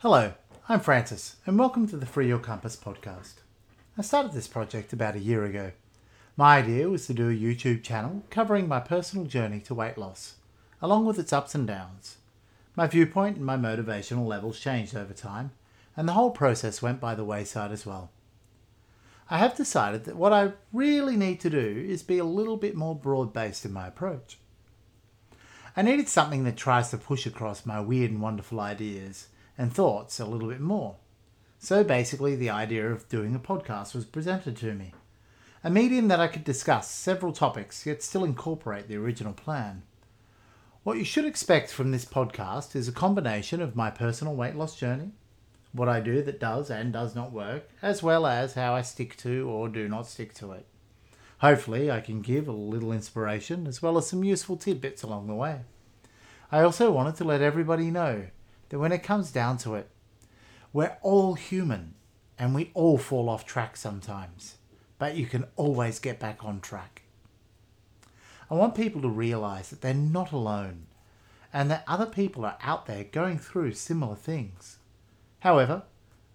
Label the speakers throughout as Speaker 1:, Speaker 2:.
Speaker 1: Hello, I'm Francis, and welcome to the Free Your Compass podcast. I started this project about a year ago. My idea was to do a YouTube channel covering my personal journey to weight loss, along with its ups and downs. My viewpoint and my motivational levels changed over time, and the whole process went by the wayside as well. I have decided that what I really need to do is be a little bit more broad based in my approach. I needed something that tries to push across my weird and wonderful ideas and thoughts a little bit more. So basically, the idea of doing a podcast was presented to me. A medium that I could discuss several topics yet still incorporate the original plan. What you should expect from this podcast is a combination of my personal weight loss journey, what I do that does and does not work, as well as how I stick to or do not stick to it. Hopefully, I can give a little inspiration as well as some useful tidbits along the way. I also wanted to let everybody know that when it comes down to it, we're all human and we all fall off track sometimes, but you can always get back on track. I want people to realize that they're not alone and that other people are out there going through similar things. However,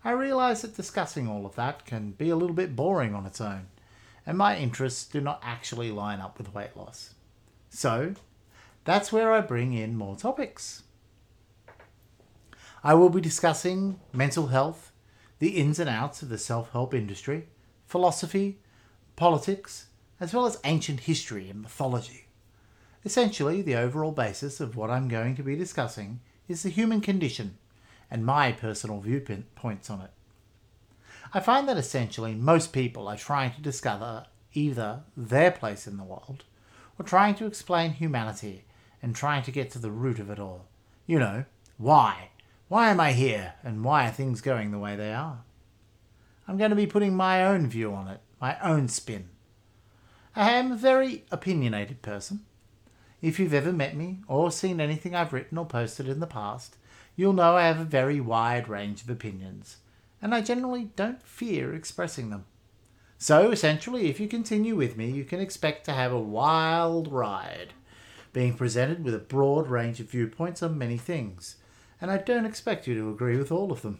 Speaker 1: I realize that discussing all of that can be a little bit boring on its own, and my interests do not actually line up with weight loss. So, that's where I bring in more topics. I will be discussing mental health, the ins and outs of the self help industry, philosophy, politics, as well as ancient history and mythology. Essentially, the overall basis of what I'm going to be discussing is the human condition and my personal viewpoints on it. I find that essentially most people are trying to discover either their place in the world or trying to explain humanity and trying to get to the root of it all. You know, why? Why am I here, and why are things going the way they are? I'm going to be putting my own view on it, my own spin. I am a very opinionated person. If you've ever met me or seen anything I've written or posted in the past, you'll know I have a very wide range of opinions, and I generally don't fear expressing them. So, essentially, if you continue with me, you can expect to have a wild ride, being presented with a broad range of viewpoints on many things, and I don't expect you to agree with all of them.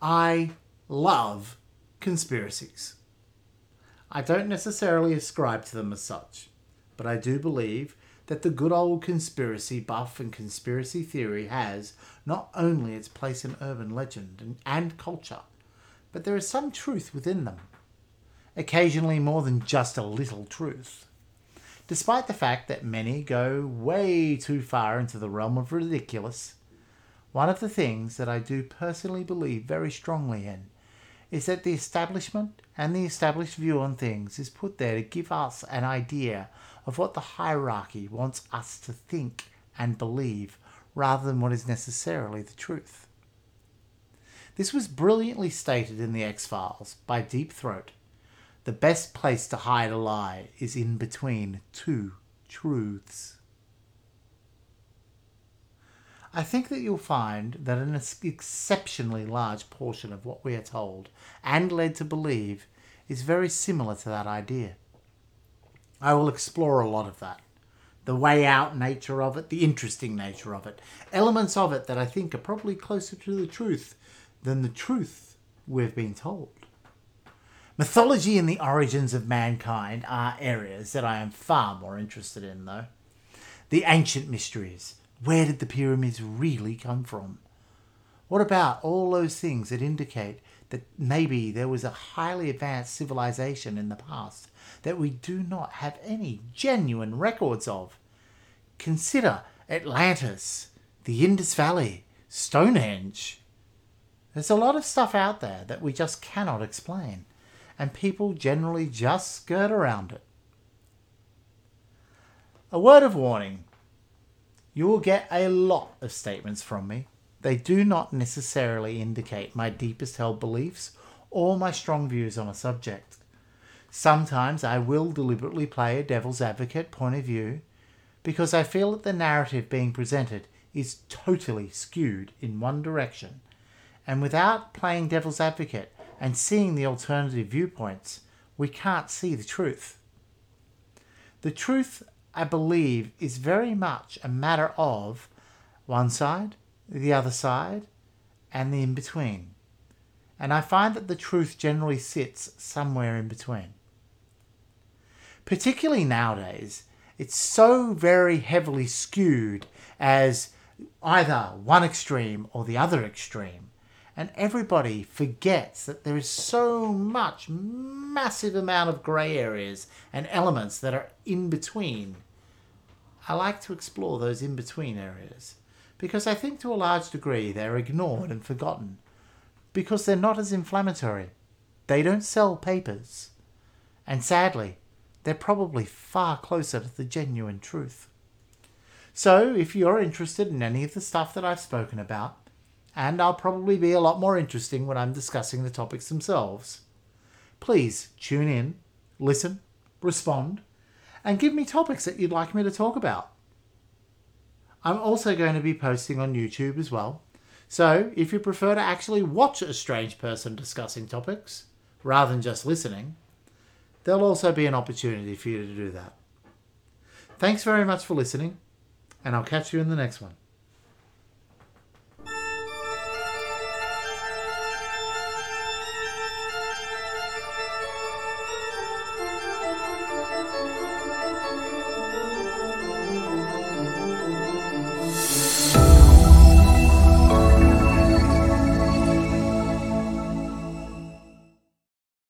Speaker 1: I love conspiracies. I don't necessarily ascribe to them as such, but I do believe that the good old conspiracy buff and conspiracy theory has not only its place in urban legend and, and culture, but there is some truth within them. Occasionally, more than just a little truth despite the fact that many go way too far into the realm of ridiculous. One of the things that I do personally believe very strongly in is that the establishment and the established view on things is put there to give us an idea of what the hierarchy wants us to think and believe rather than what is necessarily the truth. This was brilliantly stated in The X Files by Deep Throat the best place to hide a lie is in between two truths. I think that you'll find that an exceptionally large portion of what we are told and led to believe is very similar to that idea. I will explore a lot of that. The way out nature of it, the interesting nature of it, elements of it that I think are probably closer to the truth than the truth we've been told. Mythology and the origins of mankind are areas that I am far more interested in, though. The ancient mysteries. Where did the pyramids really come from? What about all those things that indicate that maybe there was a highly advanced civilization in the past that we do not have any genuine records of? Consider Atlantis, the Indus Valley, Stonehenge. There's a lot of stuff out there that we just cannot explain and people generally just skirt around it. A word of warning you will get a lot of statements from me. They do not necessarily indicate my deepest held beliefs or my strong views on a subject. Sometimes I will deliberately play a devil's advocate point of view because I feel that the narrative being presented is totally skewed in one direction. And without playing devil's advocate, and seeing the alternative viewpoints, we can't see the truth. The truth, I believe, is very much a matter of one side the other side, and the in between. And I find that the truth generally sits somewhere in between. Particularly nowadays, it's so very heavily skewed as either one extreme or the other extreme. And everybody forgets that there is so much massive amount of grey areas and elements that are in between. I like to explore those in between areas because I think to a large degree they're ignored and forgotten because they're not as inflammatory. They don't sell papers. And sadly, they're probably far closer to the genuine truth. So, if you're interested in any of the stuff that I've spoken about, and I'll probably be a lot more interesting when I'm discussing the topics themselves, please tune in, listen, respond, and give me topics that you'd like me to talk about. I'm also going to be posting on YouTube as well, so if you prefer to actually watch a strange person discussing topics rather than just listening, there'll also be an opportunity for you to do that. Thanks very much for listening, and I'll catch you in the next one.